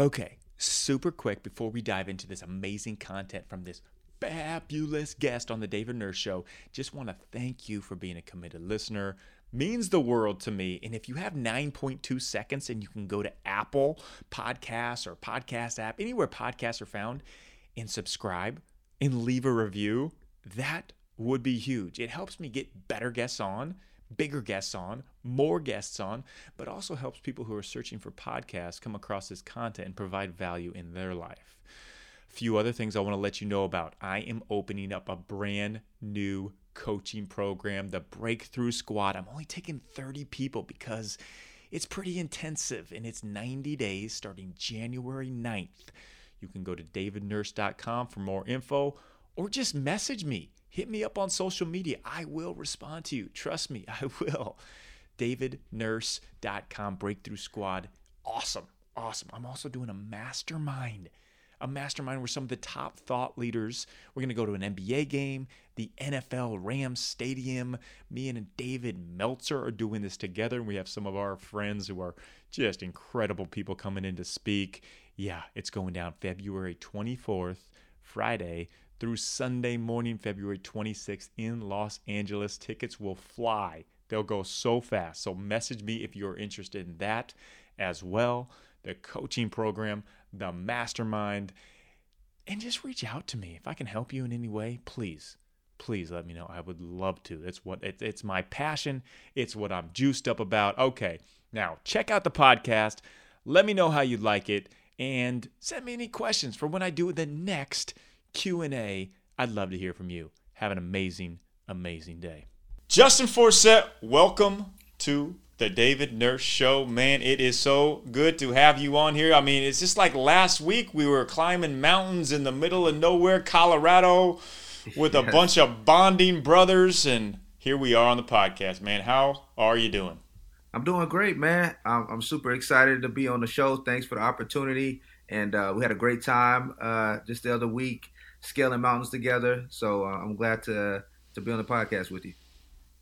Okay, super quick before we dive into this amazing content from this fabulous guest on the David Nurse Show, just want to thank you for being a committed listener. Means the world to me. And if you have 9.2 seconds and you can go to Apple Podcasts or Podcast app, anywhere podcasts are found, and subscribe and leave a review, that would be huge. It helps me get better guests on, bigger guests on, more guests on, but also helps people who are searching for podcasts come across this content and provide value in their life. A few other things I want to let you know about. I am opening up a brand new coaching program, the Breakthrough Squad. I'm only taking 30 people because it's pretty intensive and it's 90 days starting January 9th. You can go to davidnurse.com for more info or just message me. Hit me up on social media. I will respond to you. Trust me, I will. davidnurse.com Breakthrough Squad. Awesome. Awesome. I'm also doing a mastermind a mastermind where some of the top thought leaders, we're going to go to an NBA game, the NFL Rams Stadium. Me and David Meltzer are doing this together, and we have some of our friends who are just incredible people coming in to speak. Yeah, it's going down February 24th, Friday, through Sunday morning, February 26th in Los Angeles. Tickets will fly. They'll go so fast. So message me if you're interested in that as well. The coaching program the mastermind, and just reach out to me. If I can help you in any way, please, please let me know. I would love to. It's what it, it's my passion. It's what I'm juiced up about. Okay, now check out the podcast. Let me know how you like it, and send me any questions for when I do the next Q and A. I'd love to hear from you. Have an amazing, amazing day. Justin Forsett, welcome to the David Nurse Show. Man, it is so good to have you on here. I mean, it's just like last week we were climbing mountains in the middle of nowhere, Colorado, with a yes. bunch of bonding brothers, and here we are on the podcast. Man, how are you doing? I'm doing great, man. I'm, I'm super excited to be on the show. Thanks for the opportunity, and uh, we had a great time uh, just the other week scaling mountains together. So uh, I'm glad to to be on the podcast with you.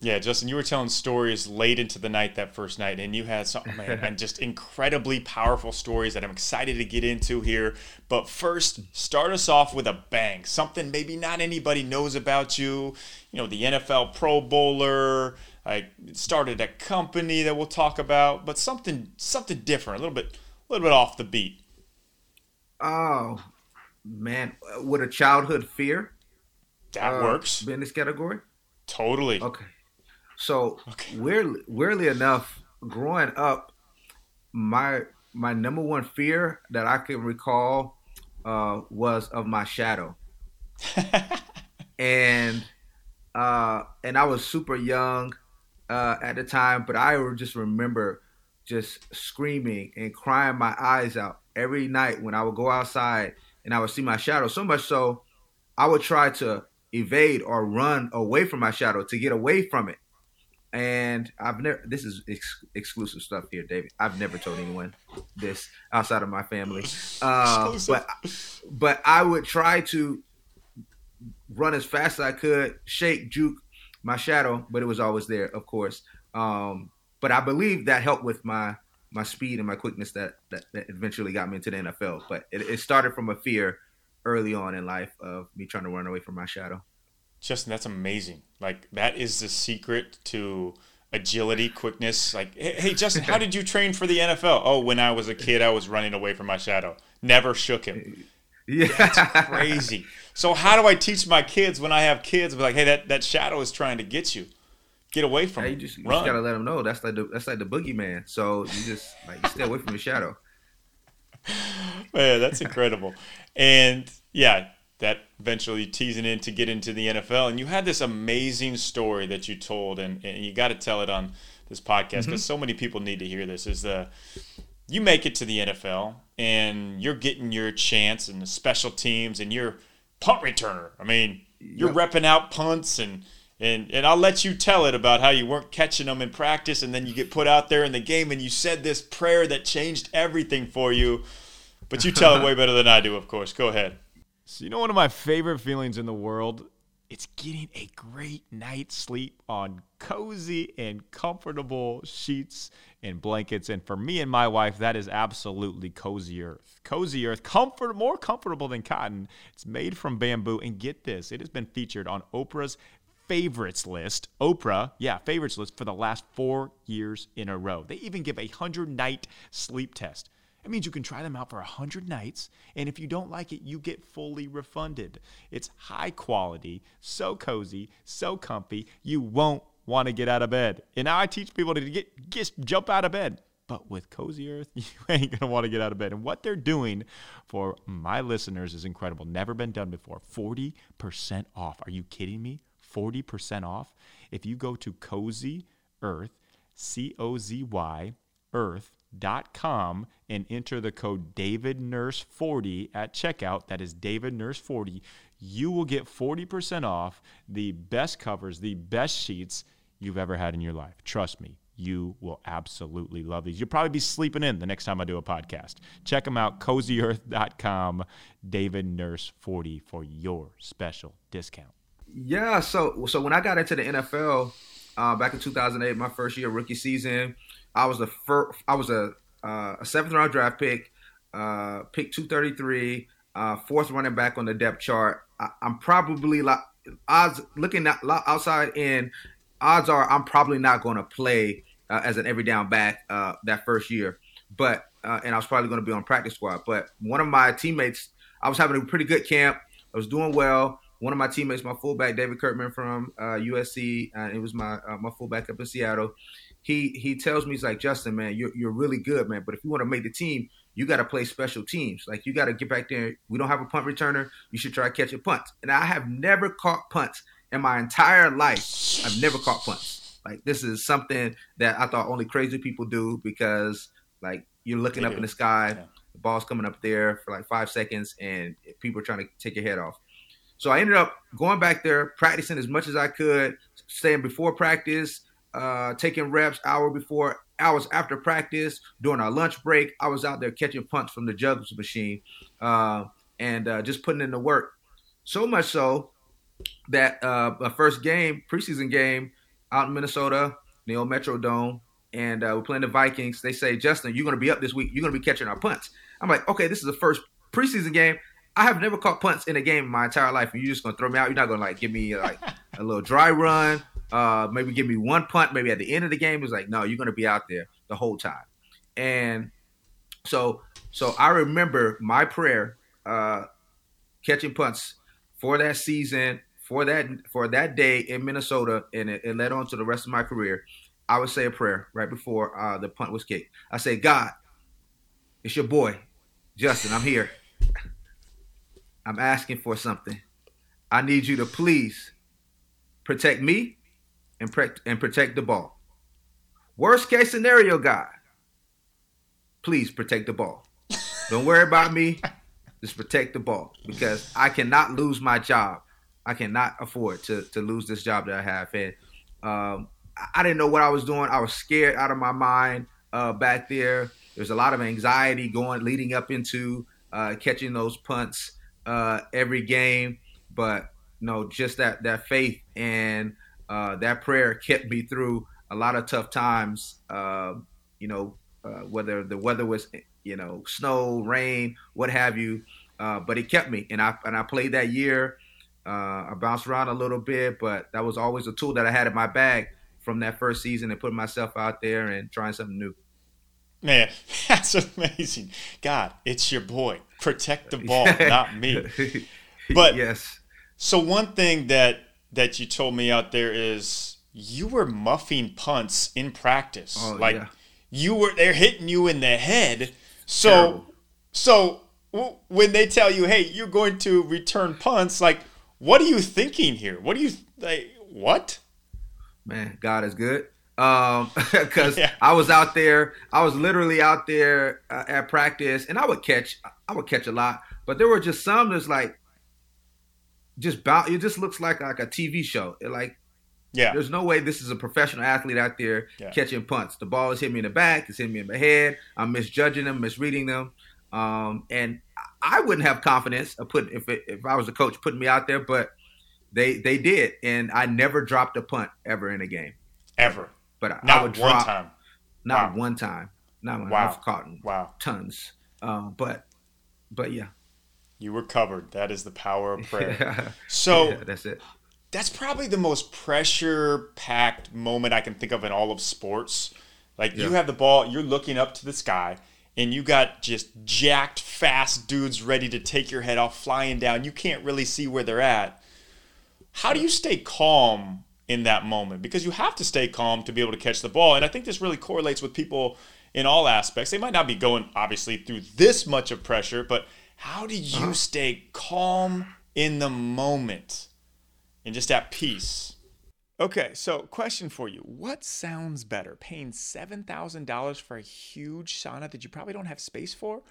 Yeah, Justin, you were telling stories late into the night that first night, and you had some man, and just incredibly powerful stories that I'm excited to get into here. But first, start us off with a bang. Something maybe not anybody knows about you. You know, the NFL Pro Bowler. I started a company that we'll talk about, but something something different, a little bit a little bit off the beat. Oh man, with a childhood fear. That uh, works. In this category. Totally. Okay. So okay. weirdly, weirdly enough, growing up, my my number one fear that I can recall uh, was of my shadow, and uh, and I was super young uh, at the time, but I just remember just screaming and crying my eyes out every night when I would go outside and I would see my shadow. So much so, I would try to evade or run away from my shadow to get away from it and I've never. This is ex- exclusive stuff here, David. I've never told anyone this outside of my family. Uh, but but I would try to run as fast as I could, shake, juke my shadow, but it was always there, of course. Um, but I believe that helped with my my speed and my quickness that that, that eventually got me into the NFL. But it, it started from a fear early on in life of me trying to run away from my shadow. Justin, that's amazing. Like that is the secret to agility, quickness. Like, hey, hey, Justin, how did you train for the NFL? Oh, when I was a kid, I was running away from my shadow. Never shook him. Yeah, that's crazy. So how do I teach my kids when I have kids? Be like, hey, that, that shadow is trying to get you. Get away from hey, you. Just, you just gotta let them know that's like the that's like the boogeyman. So you just like stay away from the shadow. Man, that's incredible. and yeah, that eventually teasing in to get into the NFL. And you had this amazing story that you told, and, and you got to tell it on this podcast because mm-hmm. so many people need to hear this. Is the you make it to the NFL and you're getting your chance in the special teams and you're punt returner. I mean, you're yep. repping out punts and and and I'll let you tell it about how you weren't catching them in practice and then you get put out there in the game and you said this prayer that changed everything for you. But you tell it way better than I do, of course. Go ahead. So, you know, one of my favorite feelings in the world it's getting a great night's sleep on cozy and comfortable sheets and blankets. And for me and my wife, that is absolutely Cozy Earth. Cozy Earth, comfort more comfortable than cotton. It's made from bamboo. And get this, it has been featured on Oprah's favorites list, Oprah, yeah, favorites list for the last four years in a row. They even give a 100 night sleep test. It means you can try them out for 100 nights, and if you don't like it, you get fully refunded. It's high quality, so cozy, so comfy, you won't want to get out of bed. And now I teach people to get just jump out of bed. But with Cozy Earth, you ain't to want to get out of bed. And what they're doing for my listeners is incredible. Never been done before. 40% off. Are you kidding me? 40% off. If you go to Cozy Earth, C O Z Y, earth.com, and enter the code David Nurse 40 at checkout, that is David Nurse 40, you will get 40% off the best covers, the best sheets you've ever had in your life. Trust me, you will absolutely love these. You'll probably be sleeping in the next time I do a podcast. Check them out, cozyearth.com, David Nurse 40 for your special discount. Yeah, so so when I got into the NFL uh, back in 2008, my first year rookie season, I was the first. I was a uh, a seventh round draft pick, uh, pick 233, uh, fourth running back on the depth chart. I, am probably like odds looking at outside in. Odds are I'm probably not going to play uh, as an every down back uh, that first year, but and I was probably going to be on practice squad. But one of my teammates, I was having a pretty good camp. I was doing well one of my teammates, my fullback David Kirtman from uh, USC, uh, it was my uh, my fullback up in Seattle. He he tells me he's like Justin, man, you're you're really good, man. But if you want to make the team, you got to play special teams. Like you got to get back there. We don't have a punt returner. You should try catching punts. And I have never caught punts in my entire life. I've never caught punts. Like this is something that I thought only crazy people do because like you're looking they up do. in the sky, yeah. the ball's coming up there for like five seconds, and people are trying to take your head off. So I ended up going back there, practicing as much as I could, staying before practice, uh, taking reps hour before, hours after practice, during our lunch break. I was out there catching punts from the jugs machine uh, and uh, just putting in the work. So much so that uh, my first game, preseason game, out in Minnesota, the old Metro Dome, and uh, we're playing the Vikings. They say, Justin, you're going to be up this week. You're going to be catching our punts. I'm like, okay, this is the first preseason game. I have never caught punts in a game in my entire life, and you're just gonna throw me out. You're not gonna like give me like a little dry run, uh, maybe give me one punt, maybe at the end of the game. It's like, no, you're gonna be out there the whole time. And so, so I remember my prayer, uh, catching punts for that season, for that for that day in Minnesota, and it, it led on to the rest of my career. I would say a prayer right before uh, the punt was kicked. I say, God, it's your boy, Justin. I'm here. I'm asking for something. I need you to please protect me and, pre- and protect the ball. Worst case scenario, God, please protect the ball. Don't worry about me. Just protect the ball because I cannot lose my job. I cannot afford to, to lose this job that I have. And um, I didn't know what I was doing. I was scared out of my mind uh, back there. There's a lot of anxiety going leading up into uh, catching those punts uh, every game, but no, just that that faith and uh, that prayer kept me through a lot of tough times. Uh, you know, uh, whether the weather was you know snow, rain, what have you, uh, but it kept me, and I and I played that year. Uh, I bounced around a little bit, but that was always a tool that I had in my bag from that first season and putting myself out there and trying something new. Man, that's amazing. God, it's your boy. Protect the ball, not me. But yes. So one thing that that you told me out there is you were muffing punts in practice. Oh, like yeah. you were they're hitting you in the head. So Terrible. so when they tell you, "Hey, you're going to return punts," like what are you thinking here? What do you like what? Man, God is good um because yeah. i was out there i was literally out there uh, at practice and i would catch i would catch a lot but there were just some that's like just bounce it just looks like like a tv show it like yeah there's no way this is a professional athlete out there yeah. catching punts the ball is hitting me in the back it's hitting me in the head i'm misjudging them misreading them um and i wouldn't have confidence of putting if it, if i was a coach putting me out there but they they did, and I never dropped a punt ever in a game. Ever. But Not I would one drop time. not Wow. one time. Not one. Wow. I've caught Wow. tons. Um, but but yeah. You were covered. That is the power of prayer. yeah, So that's it. that's probably the most pressure packed moment I can think of in all of sports. Like you have the ball, you're looking up to the sky, and you got just jacked fast dudes ready to take your head off flying down. You can't really see where they're at. How do you stay calm in that moment? Because you have to stay calm to be able to catch the ball. And I think this really correlates with people in all aspects. They might not be going obviously through this much of pressure, but how do you stay calm in the moment and just at peace? Okay, so question for you. What sounds better, paying $7,000 for a huge sauna that you probably don't have space for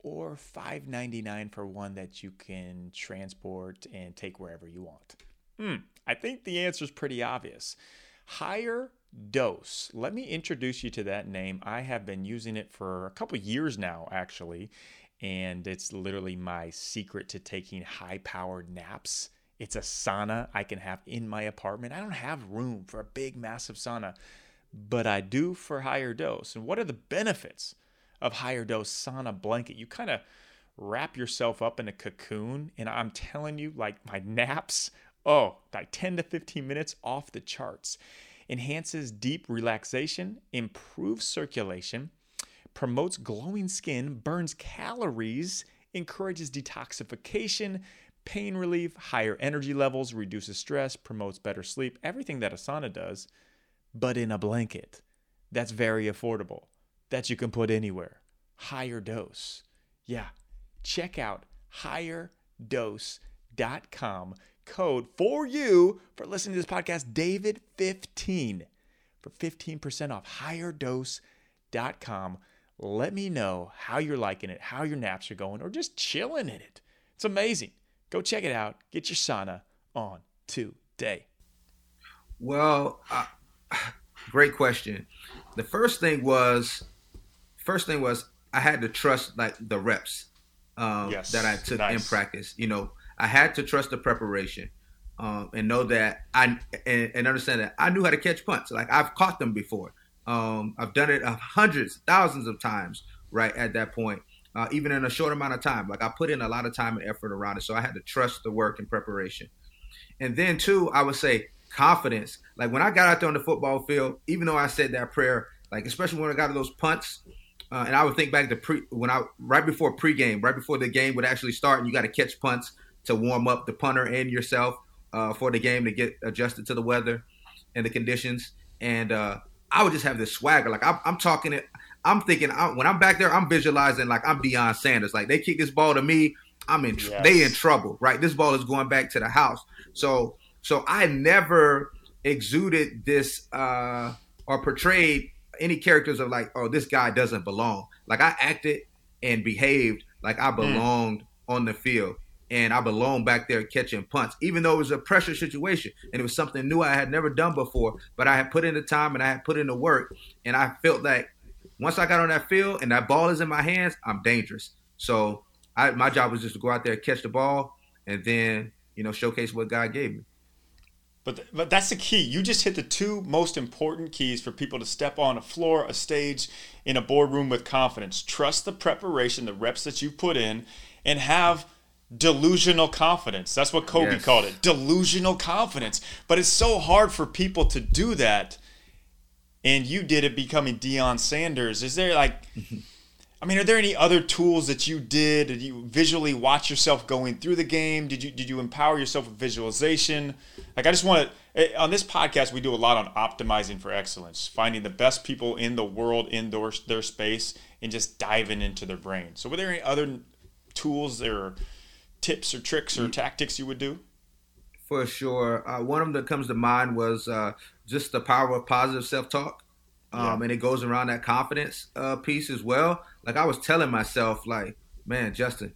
or $599 for one that you can transport and take wherever you want? Hmm, I think the answer is pretty obvious. Higher Dose. Let me introduce you to that name. I have been using it for a couple years now, actually, and it's literally my secret to taking high powered naps. It's a sauna I can have in my apartment. I don't have room for a big, massive sauna, but I do for HigherDOSE. And what are the benefits of HigherDOSE sauna blanket? You kind of wrap yourself up in a cocoon, and I'm telling you, like my naps, oh, like 10 to 15 minutes off the charts. Enhances deep relaxation, improves circulation, promotes glowing skin, burns calories, encourages detoxification, pain relief, higher energy levels, reduces stress, promotes better sleep, everything that a sauna does, but in a blanket. That's very affordable, that you can put anywhere. HigherDOSE. Yeah, check out higherdose.com. Code for you for listening to this podcast, David15 for 15% off higherdose.com. Let me know how you're liking it, how your naps are going, or just chilling in it. It's amazing. Go check it out. Get your sauna on today. Well, uh, great question. The first thing was, first thing was I had to trust like the reps um, Yes, that I took in practice. You know, I had to trust the preparation um, and know that I and, and understand that I knew how to catch punts. Like I've caught them before. Um, I've done it hundreds, thousands of times. Right at that point, uh, even in a short amount of time. Like I put in a lot of time and effort around it, so I had to trust the work and preparation. And then too, I would say confidence. Like when I got out there on the football field, even though I said that prayer, like especially when I got to those punts, uh, and I would think back to pre when I right before pregame, right before the game would actually start, and you got to catch punts to warm up the punter and yourself uh, for the game to get adjusted to the weather and the conditions. And uh, I would just have this swagger. Like I'm, I'm talking it. I'm thinking I, when I'm back there, I'm visualizing like I'm Deion Sanders. Like they kick this ball to me, I'm in. tr- Yes. They in trouble, right? This ball is going back to the house. So, so I never exuded this uh, or portrayed any characters of like, oh, this guy doesn't belong. Like I acted and behaved like I belonged on the field. And I belonged back there catching punts, even though it was a pressure situation and it was something new I had never done before. But I had put in the time and I had put in the work, and I felt like once I got on that field and that ball is in my hands, I'm dangerous. So I, my job was just to go out there, catch the ball, and then you know showcase what God gave me. But, but that's the key. You just hit the two most important keys for people to step on a floor, a stage, in a boardroom with confidence. Trust the preparation, the reps that you put in, and have delusional confidence. That's what Kobe Yes. called it delusional confidence. But it's so hard for people to do that. And you did it becoming Deion Sanders. Is there like, I mean, are there any other tools that you did? Did you visually watch yourself going through the game? Did you did you empower yourself with visualization? Like, I just want to eh, on this podcast we do a lot on optimizing for excellence, finding the best people in the world in their, their space, and just diving into their brain. So, were there any other tools or tips or tricks or tactics you would do? For sure. Uh, one of them that comes to mind was uh, just the power of positive self talk. Um, Yeah. And it goes around that confidence uh, piece as well. Like I was telling myself, like, man, Justin,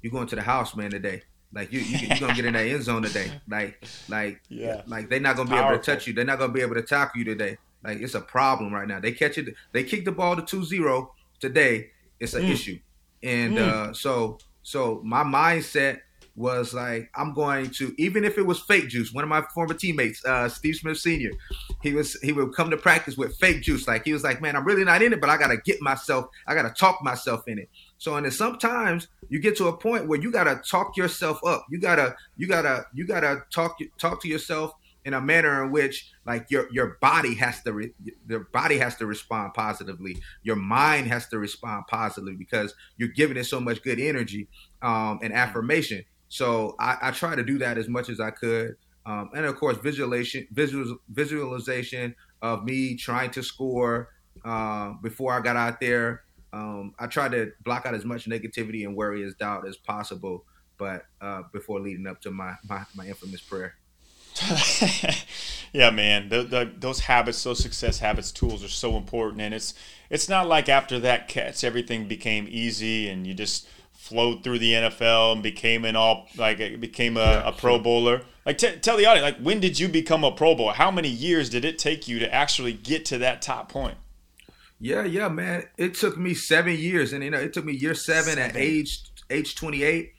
you're going to the house, man, today. Like you, you you're gonna get in that end zone today. Like, like, Yeah. like they're not gonna be able to touch you. They're not gonna be able to tackle you today. Like it's a problem right now. They catch it. They kick the ball to 2-0 today. It's an Mm. issue. And Mm. uh, so, so my mindset was like, I'm going to, even if it was fake juice. One of my former teammates, uh, Steve Smith Sr., he was he would come to practice with fake juice. Like he was like, man, I'm really not in it, but I gotta get myself, I gotta talk myself in it. So and then sometimes you get to a point where you gotta talk yourself up. You gotta, you gotta, you gotta talk talk to yourself in a manner in which like your your body has to re- your body has to respond positively your mind has to respond positively because you're giving it so much good energy um, and affirmation so I, I, try to do that as much as I could. Um, and of course, visualization, visual, visualization of me trying to score uh, before I got out there. Um, I tried to block out as much negativity and worry as doubt as possible, but uh, before leading up to my, my, my infamous prayer. yeah, man, the, the, those habits, those success habits, tools are so important, and it's it's not like after that catch everything became easy and you just flowed through the NFL and became an all like became a, yeah, a Pro Bowler. Like t- tell the audience, like when did you become a Pro Bowler? How many years did it take you to actually get to that top point? Yeah, yeah, man. It took me seven years, and you know, it took me year seven, seven. at age age twenty eight,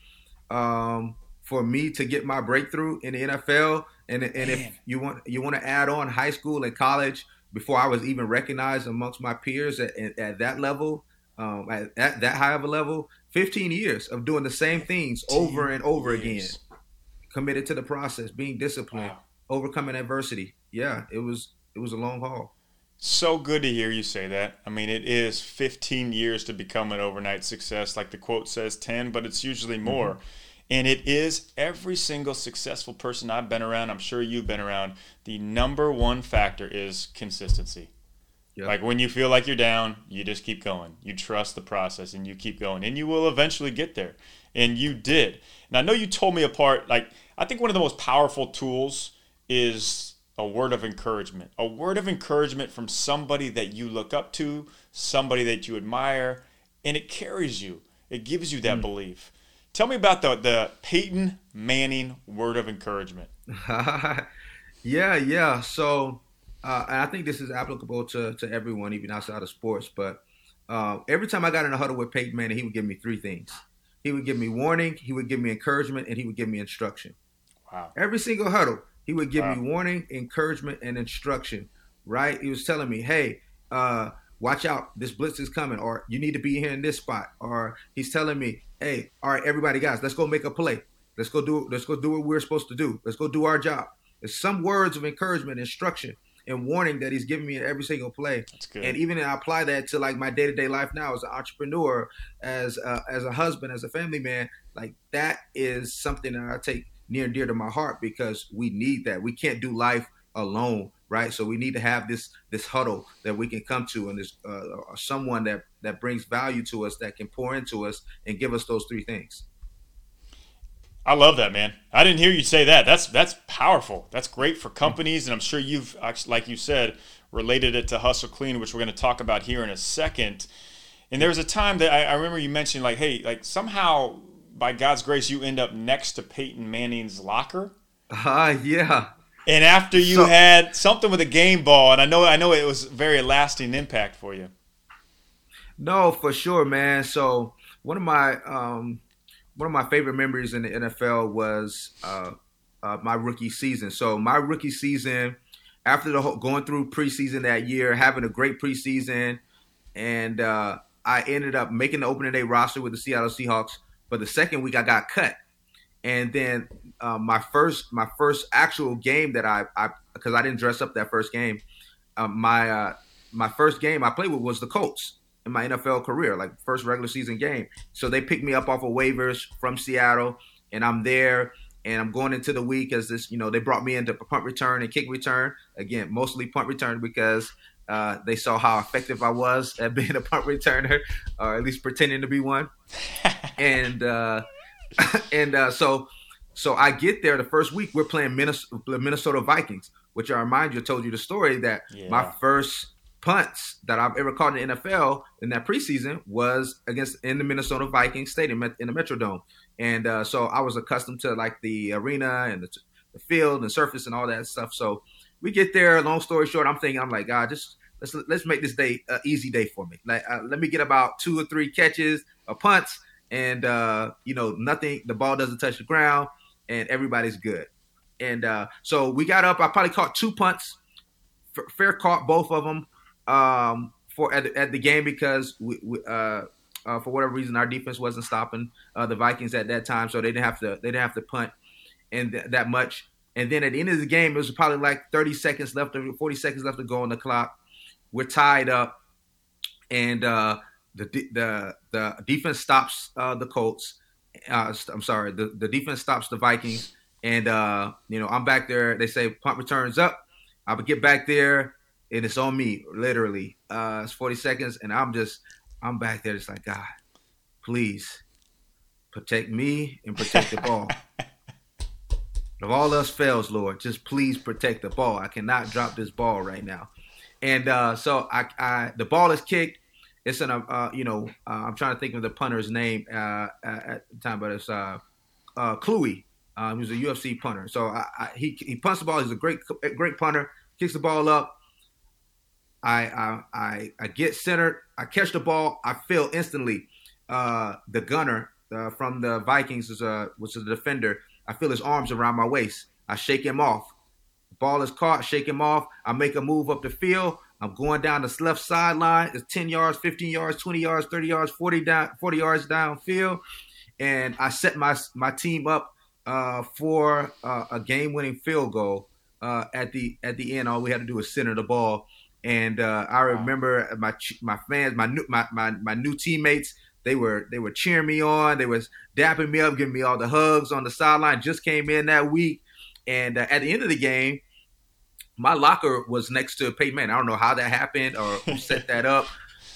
um, for me to get my breakthrough in the NFL. And and man. if you want you want to add on high school and college before I was even recognized amongst my peers at, at, at that level, um, at, at, that high of a level, 15 years of doing the same things over and over years. again. Committed to the process, being disciplined, wow. overcoming adversity. Yeah, it was it was a long haul. So good to hear you say that. I mean, it is 15 years to become an overnight success, like the quote says 10, but it's usually more. Mm-hmm. And it is every single successful person I've been around, I'm sure you've been around, the number one factor is consistency. Yep. Like when you feel like you're down, you just keep going. You trust the process and you keep going, and you will eventually get there. And you did. And I know you told me apart. Like I think one of the most powerful tools is a word of encouragement. A word of encouragement from somebody that you look up to, somebody that you admire, and it carries you. It gives you that mm. belief. Tell me about the the Peyton Manning word of encouragement. yeah, yeah. So uh, and I think this is applicable to, to everyone, even outside of sports. But uh, every time I got in a huddle with Peyton Manning, he would give me three things. He would give me warning, he would give me encouragement, and he would give me instruction. Wow. Every single huddle, he would give wow. me warning, encouragement, and instruction. Right? He was telling me, "Hey, uh, watch out, this blitz is coming," or "You need to be here in this spot," or he's telling me, "Hey, all right, everybody, guys, let's go make a play. Let's go do. Let's go do what we're supposed to do. Let's go do our job." There's some words of encouragement, instruction and warning that he's giving me in every single play. And even I apply that to like my day to day life now as an entrepreneur, as a, as a husband, as a family man. Like that is something that I take near and dear to my heart because we need that. We can't do life alone, right? So we need to have this this huddle that we can come to, and this uh, someone that that brings value to us, that can pour into us, and give us those three things. I love that, man. I didn't hear you say that. That's that's powerful. That's great for companies, and I'm sure you've, like you said, related it to Hustle Clean, which we're going to talk about here in a second. And there was a time that I, I remember you mentioned, like, hey, like somehow by God's grace, you end up next to Peyton Manning's locker. Ah, uh, yeah. And after you so, had something with a game ball, and I know, I know it was very lasting impact for you. No, for sure, man. So one of my um, one of my favorite memories in the NFL was uh, uh, my rookie season. So my rookie season, after the whole, going through preseason that year, having a great preseason, and uh, I ended up making the opening day roster with the Seattle Seahawks. But the second week, I got cut, and then uh, my first my first actual game that I I because I, didn't dress up that first game, um, my uh, my first game I played with was the Colts in my NFL career, like first regular season game. So they picked me up off of waivers from Seattle, and I'm there. And I'm going into the week as this, you know, they brought me into punt return and kick return. Again, mostly punt return because uh, they saw how effective I was at being a punt returner, or at least pretending to be one. and uh, and uh, so so I get there the first week. We're playing Minnesota, Minnesota Vikings, which I remind you, I told you the story that yeah. my first punts that I've ever caught in the NFL in that preseason was against in the Minnesota Vikings stadium in the Metrodome, and uh, so I was accustomed to like the arena and the, the, field and surface and all that stuff. So we get there. Long story short, I'm thinking I'm like God, just let's let's make this day an easy day for me. Like uh, let me get about two or three catches, a punts, and uh, you know nothing. The ball doesn't touch the ground, and everybody's good. And uh, so we got up. I probably caught two punts. Fair caught both of them um, for at the, at the game because we, we uh, uh, for whatever reason our defense wasn't stopping uh, the Vikings at that time, so they didn't have to they didn't have to punt and th- that much. And then at the end of the game, it was probably like 30 seconds left, or 40 seconds left to go on the clock. We're tied up, and uh, the the the defense stops uh, the Colts. Uh, I'm sorry, the, the defense stops the Vikings, and uh, you know I'm back there. They say punt returns up. I would get back there, and it's on me, literally. Uh, it's 40 seconds, and I'm just I'm back there, It's like God, please protect me and protect the ball. if all else fails, Lord, just please protect the ball. I cannot drop this ball right now. And uh, so I, I, the ball is kicked. It's an, uh, you know, uh, I'm trying to think of the punter's name uh, at the time, but it's uh, uh, Kluwe. Um, he's a UFC punter. So I, I, he he punts the ball. He's a great great punter. Kicks the ball up. I I I, I get centered. I catch the ball. I feel instantly uh, the gunner uh, from the Vikings is a was a defender. I feel his arms around my waist. I shake him off. Ball is caught, shake him off. I make a move up the field. I'm going down the left sideline. It's 10 yards, 15 yards, 20 yards, 30 yards, 40 down, 40 yards downfield. And I set my my team up uh, for uh, a game-winning field goal uh, at the at the end. All we had to do was center the ball. And uh, I remember my my fans, my new my, my my new teammates. They were they were cheering me on. They was dapping me up, giving me all the hugs on the sideline. Just came in that week, and uh, at the end of the game, my locker was next to Peyton Manning. I don't know how that happened or who set that up,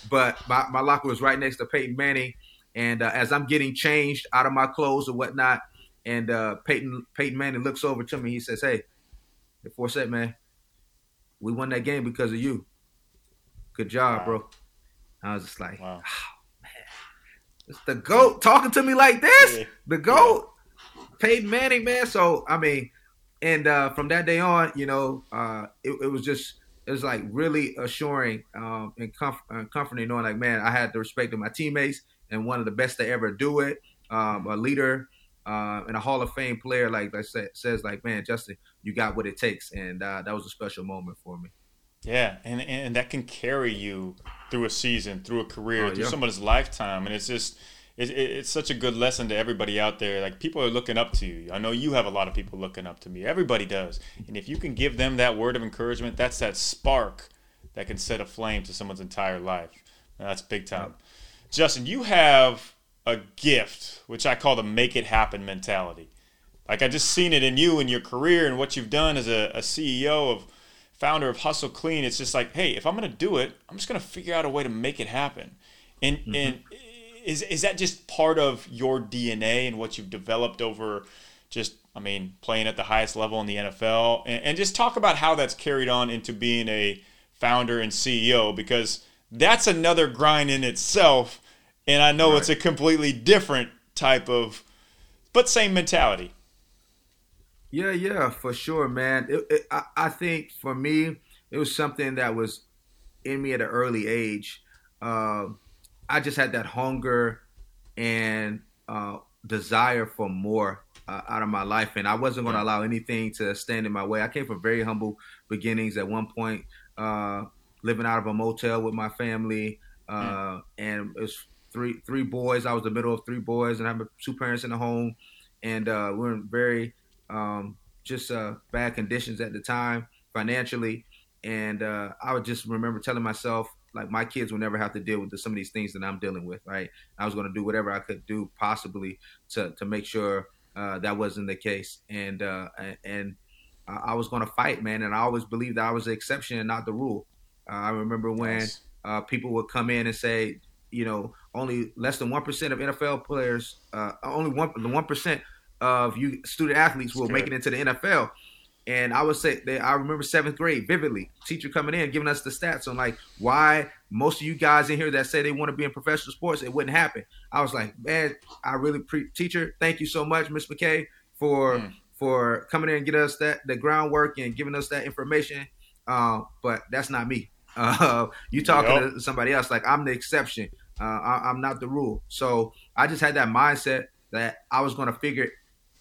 but my, my locker was right next to Peyton Manning. And uh, as I'm getting changed out of my clothes or whatnot, and uh, Peyton Peyton Manning looks over to me, he says, "Hey, the Forsett man, we won that game because of you. Good job, wow. bro." I was just like, wow. oh, man, it's the goat talking to me like this. Yeah. The goat, yeah. Peyton Manning, man. So I mean and uh, from that day on, you know, uh, it, it, was just it was like really assuring um, and, comf- and, comforting, knowing like, man, I had the respect of my teammates and one of the best to ever do it, um, a leader uh, and a Hall of Fame player, like I said, says like, man, Justin, you got what it takes, and uh, that was a special moment for me. Yeah, and and that can carry you through a season, through a career, oh, through yeah. somebody's lifetime, and it's just it, it, it's such a good lesson to everybody out there. Like people are looking up to you. I know you have a lot of people looking up to me. Everybody does. And if you can give them that word of encouragement, that's that spark that can set a flame to someone's entire life. That's big time. Justin, you have a gift, which I call the make it happen mentality. Like I just seen it in you and your career and what you've done as a, a CEO of founder of Hustle Clean. It's just like, hey, if I'm gonna do it, I'm just gonna figure out a way to make it happen. And mm-hmm. and is is that just part of your DNA and what you've developed over just I mean playing at the highest level in the NFL and, and just talk about how that's carried on into being a founder and CEO because that's another grind in itself and I know right. it's a completely different type of but same mentality. Yeah, yeah, for sure, man. It, it, I, I think for me, it was something that was in me at an early age. Uh, I just had that hunger and uh, desire for more uh, out of my life, and I wasn't going to allow anything to stand in my way. I came from very humble beginnings. At one point, uh, living out of a motel with my family, mm. and it was three three boys. I was the middle of three boys, and I have two parents in the home, and uh, we are in very um, just uh, bad conditions at the time financially. And I would just remember telling myself, like my kids will never have to deal with some of these things that I'm dealing with, right? I was going to do whatever I could do possibly to to make sure uh, that wasn't the case, and uh, and I was going to fight, man. And I always believed that I was the exception and not the rule. Uh, I remember when yes. Uh, people would come in and say, you know, only less than one percent of NFL players, uh, only one the one percent of you student athletes will make it into the NFL. And I would say that I remember seventh grade vividly. Teacher coming in giving us the stats on like why most of you guys in here that say they want to be in professional sports, it wouldn't happen. I was like, man, I really pre- teacher, thank you so much, Miss McKay, for mm. for coming in and get us that the groundwork and giving us that information. Uh, but that's not me. Uh, you talking yep. to somebody else like I'm the exception. Uh, I, am not the rule. So I just had that mindset that I was going to figure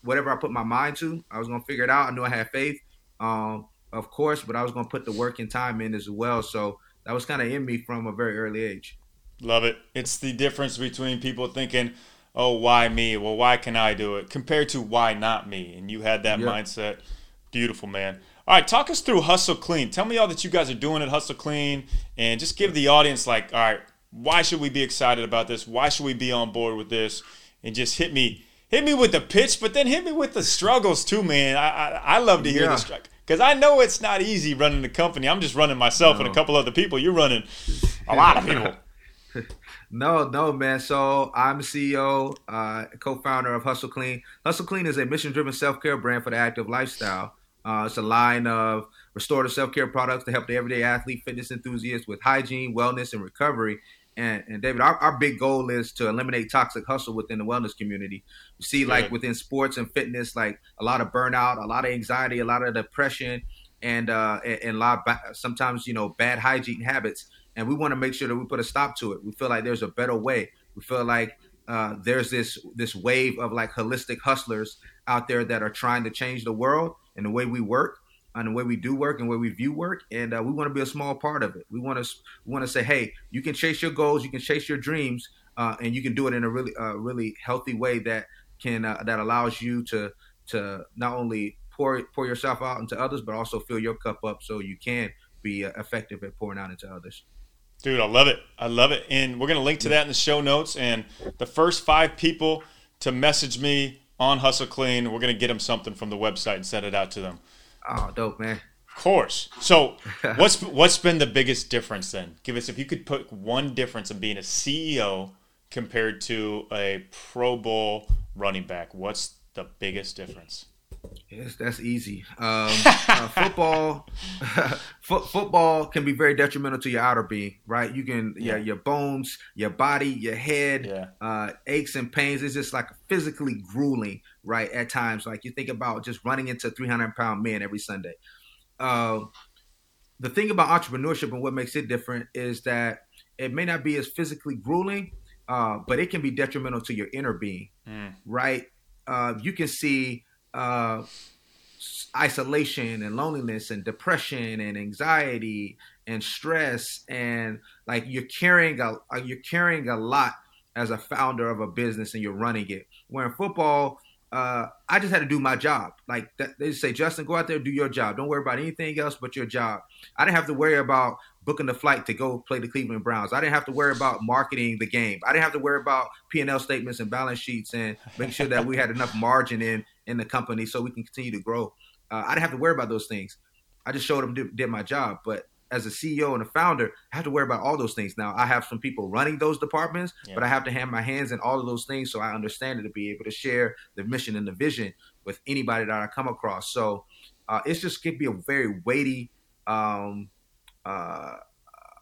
whatever I put my mind to, I was going to figure it out. I knew I had faith, um, of course, but I was going to put the work and time in as well. So that was kind of in me from a very early age. Love it. It's the difference between people thinking, oh, why me? Well, why can I do it? Compared to why not me? And you had that yep. mindset. Beautiful, man. All right, talk us through Hustle Clean. Tell me all that you guys are doing at Hustle Clean and just give the audience, like, all right, why should we be excited about this? Why should we be on board with this? And just hit me hit me with the pitch, but then hit me with the struggles too, man. I I, I love to hear yeah. the struggle because I know it's not easy running the company. I'm just running myself no. and a couple other people. You're running a lot of people. no, no, man. So I'm CEO, uh, co-founder of Hustle Clean. Hustle Clean is a mission-driven self-care brand for the active lifestyle. Uh, it's a line of restorative self-care products to help the everyday athlete, fitness enthusiast with hygiene, wellness, and recovery. And, and David, our, our big goal is to eliminate toxic hustle within the wellness community. You see, like within sports and fitness, like a lot of burnout, a lot of anxiety, a lot of depression, and uh, and, and a lot of sometimes you know bad hygiene habits. And we want to make sure that we put a stop to it. We feel like there's a better way. We feel like uh, there's this this wave of like holistic hustlers out there that are trying to change the world and the way we work on the way we do work and where we view work, and uh, we want to be a small part of it. We want to we want to say, hey, you can chase your goals, you can chase your dreams, uh, and you can do it in a really uh, really healthy way that can uh, that allows you to to not only pour pour yourself out into others, but also fill your cup up so you can be uh, effective at pouring out into others. Dude, I love it. I love it, and we're gonna link to that in the show notes. And the first five people to message me on Hustle Clean, we're gonna get them something from the website and send it out to them. Oh, dope, man. Of course. So, what's what's been the biggest difference then? Give us if you could put one difference of being a CEO compared to a Pro Bowl running back. What's the biggest difference? Yes, that's easy. Um, uh, football, football can be very detrimental to your outer being, right? You can, yeah, your bones, your body, your head, yeah. uh, aches and pains. It's just like physically grueling, right? At times, like you think about just running into 300 pound men every Sunday. Uh, the thing about entrepreneurship and what makes it different is that it may not be as physically grueling, uh, but it can be detrimental to your inner being, mm. right? Uh, you can see uh, isolation and loneliness and depression and anxiety and stress and like you're carrying a you're carrying a lot as a founder of a business and you're running it. Where in football, uh, I just had to do my job. Like they say, Justin, go out there, do your job. Don't worry about anything else but your job. I didn't have to worry about booking the flight to go play the Cleveland Browns. I didn't have to worry about marketing the game. I didn't have to worry about P and L statements and balance sheets and make sure that we had enough margin in in the company so we can continue to grow. Uh, I didn't have to worry about those things. I just showed up, did, did my job. But as a CEO and a founder, I have to worry about all those things. Now I have some people running those departments, yeah. but I have to have my hands in all of those things so I understand it to be able to share the mission and the vision with anybody that I come across. So uh, it's just could be a very weighty um, uh,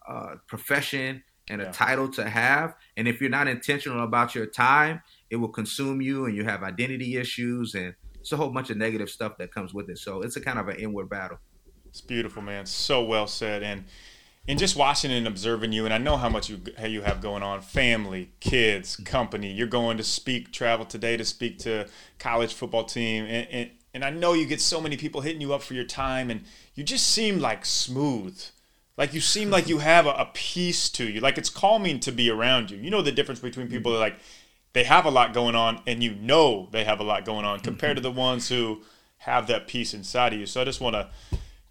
uh, profession and yeah. a title to have. And if you're not intentional about your time, it will consume you, and you have identity issues, and it's a whole bunch of negative stuff that comes with it. So it's a kind of an inward battle. It's beautiful, man. So well said, and and just watching and observing you, and I know how much you how you have going on: family, kids, company. You're going to speak, travel today to speak to college football team, and, and and I know you get so many people hitting you up for your time, and you just seem like smooth like you seem like you have a, a peace to you. Like it's calming to be around you. You know the difference between people that like they have a lot going on and you know they have a lot going on compared to the ones who have that peace inside of you. So I just want to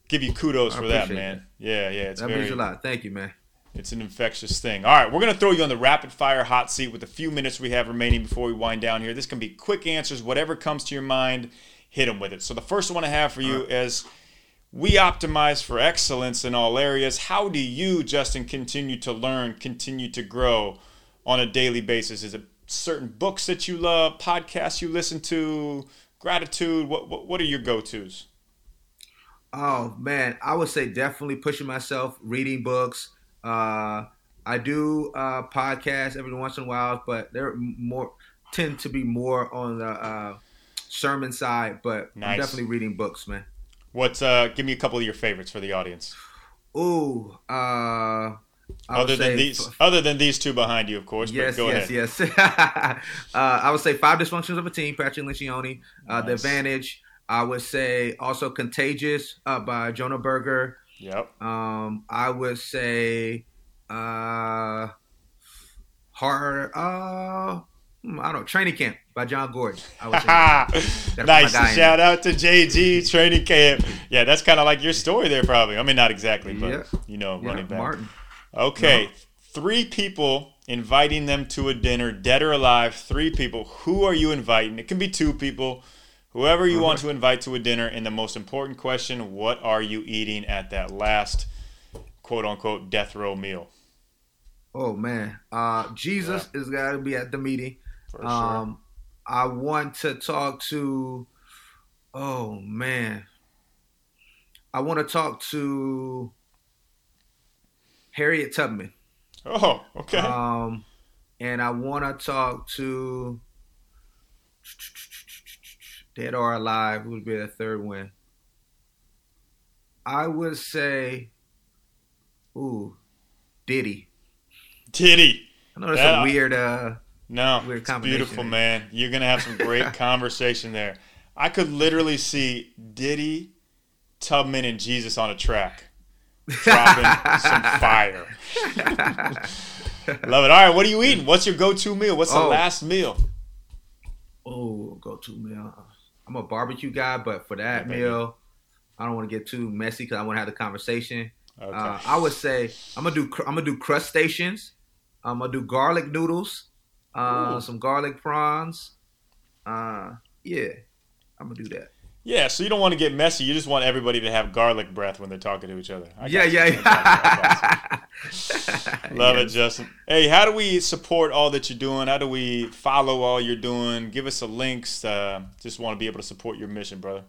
give you kudos for that, man. That. Yeah, yeah. It's that very, means a lot. Thank you, man. It's an infectious thing. All right, we're going to throw you on the rapid fire hot seat with the few minutes we have remaining before we wind down here. This can be quick answers, whatever comes to your mind, hit them with it. So the first one I have for you right. is we optimize for excellence in all areas. How do you, Justin, continue to learn, continue to grow on a daily basis? Is it certain books that you love, podcasts you listen to, gratitude? What what, what are your go tos? Oh man, I would say definitely pushing myself, reading books. Uh, I do uh, podcasts every once in a while, but they're more tend to be more on the uh, sermon side. But nice. I'm definitely reading books, man. What's uh? Give me a couple of your favorites for the audience. Ooh, uh, Other than these, f- other than these two behind you, of course. Yes, but go yes, ahead. yes. uh, I would say five dysfunctions of a team. Patrick Lencioni. Uh, The advantage. I would say also contagious uh, by Jonah Berger. Yep. Um, I would say uh, hard. Uh, hmm, I don't know. Training camp by Jon Gordon. I would say. nice. put my guy in Shout out to JG training camp. Yeah, that's kind of like your story there, probably. I mean, not exactly, but Yeah. you know, Yeah, running back. Martin. Okay, three people inviting them to a dinner, dead or alive. Three people. Who are you inviting? It can be two people. Whoever you want to invite to a dinner. And the most important question: What are you eating at that last quote unquote death row meal? Oh man, uh, Jesus is got to be at the meeting. For sure. Um, I want to talk to. Oh man, I want to talk to Harriet Tubman. Oh, okay. Um, and I want to talk to Dead or Alive. Who would be the third one? I would say, ooh, Diddy. Diddy. I know that's Yeah. a weird. uh No, Weird it's combination. beautiful, man. You're gonna have some great conversation there. I could literally see Diddy, Tubman, and Jesus on a track, dropping some fire. Love it. All right, what are you eating? What's your go-to meal? What's the Oh. last meal? Oh, go to meal. I'm a barbecue guy, but for that meal, I don't want to get too messy because I want to have the conversation. Okay. Uh, I would say I'm gonna do I'm gonna do crustaceans. I'm gonna do garlic noodles, uh, some garlic prawns. Uh, yeah, I'm gonna do that. Yeah, so you don't want to get messy. You just want everybody to have garlic breath when they're talking to each other. Yeah, you. yeah, I got you. I got you. yeah. Love Yes. it, Justin. Hey, how do we support all that you're doing? How do we follow all you're doing? Give us some links. Uh, just want to be able to support your mission, brother.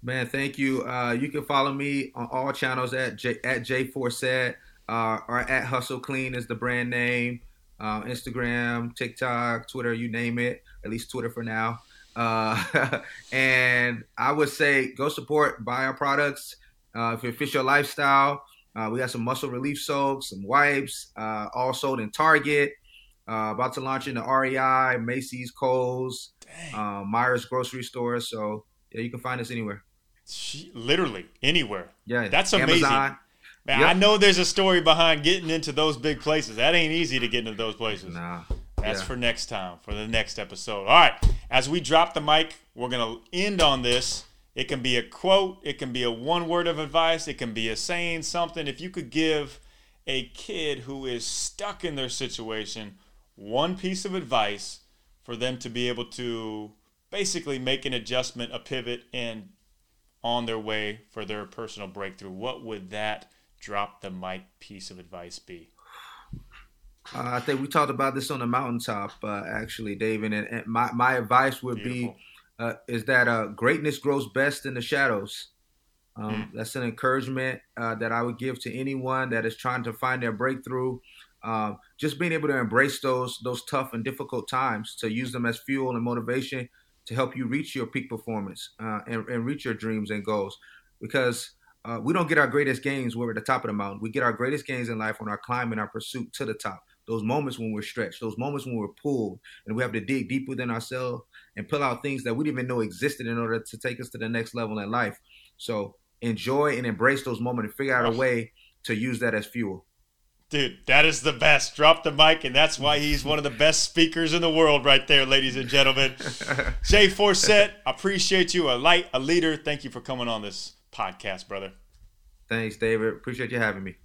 Man, thank you. Uh, you can follow me on all channels at J at JForsett uh, or at Hustle Clean is the brand name. Uh, Instagram, TikTok, Twitter, you name it. At least Twitter for now. Uh, and I would say go support, buy our products. Uh, if it fits your lifestyle, uh, we got some muscle relief soaps, some wipes, uh, all sold in Target. Uh, about to launch in the REI, Macy's, Kohl's, uh, Meijer grocery stores. So yeah, you can find us anywhere. Literally anywhere. Yeah, That's amazing. Amazon. Man, Yep. I know there's a story behind getting into those big places. That ain't easy to get into those places. Nah, That's yeah. for next time, for the next episode. All right. As we drop the mic, we're going to end on this. It can be a quote, it can be a one word of advice, it can be a saying something. If you could give a kid who is stuck in their situation one piece of advice for them to be able to basically make an adjustment, a pivot, and on their way for their personal breakthrough, what would that drop the mic piece of advice be? Uh, I think we talked about this on the mountaintop, uh, actually, David. And, and my my advice would Beautiful. be uh, is that uh, greatness grows best in the shadows. Um, That's an encouragement uh, that I would give to anyone that is trying to find their breakthrough. Um, just being able to embrace those those tough and difficult times to use them as fuel and motivation to help you reach your peak performance uh, and, and reach your dreams and goals. Because uh, we don't get our greatest gains when we're at the top of the mountain. We get our greatest gains in life when our climb and our pursuit to the top. Those moments when we're stretched, those moments when we're pulled, and we have to dig deep within ourselves and pull out things that we didn't even know existed in order to take us to the next level in life. So enjoy and embrace those moments and figure out a way to use that as fuel. Dude, that is the best. Drop the mic, and that's why he's one of the best speakers in the world, right there, ladies and gentlemen. Jay Forsett, appreciate you, a light, a leader. Thank you for coming on this podcast, brother. Thanks, David. Appreciate you having me.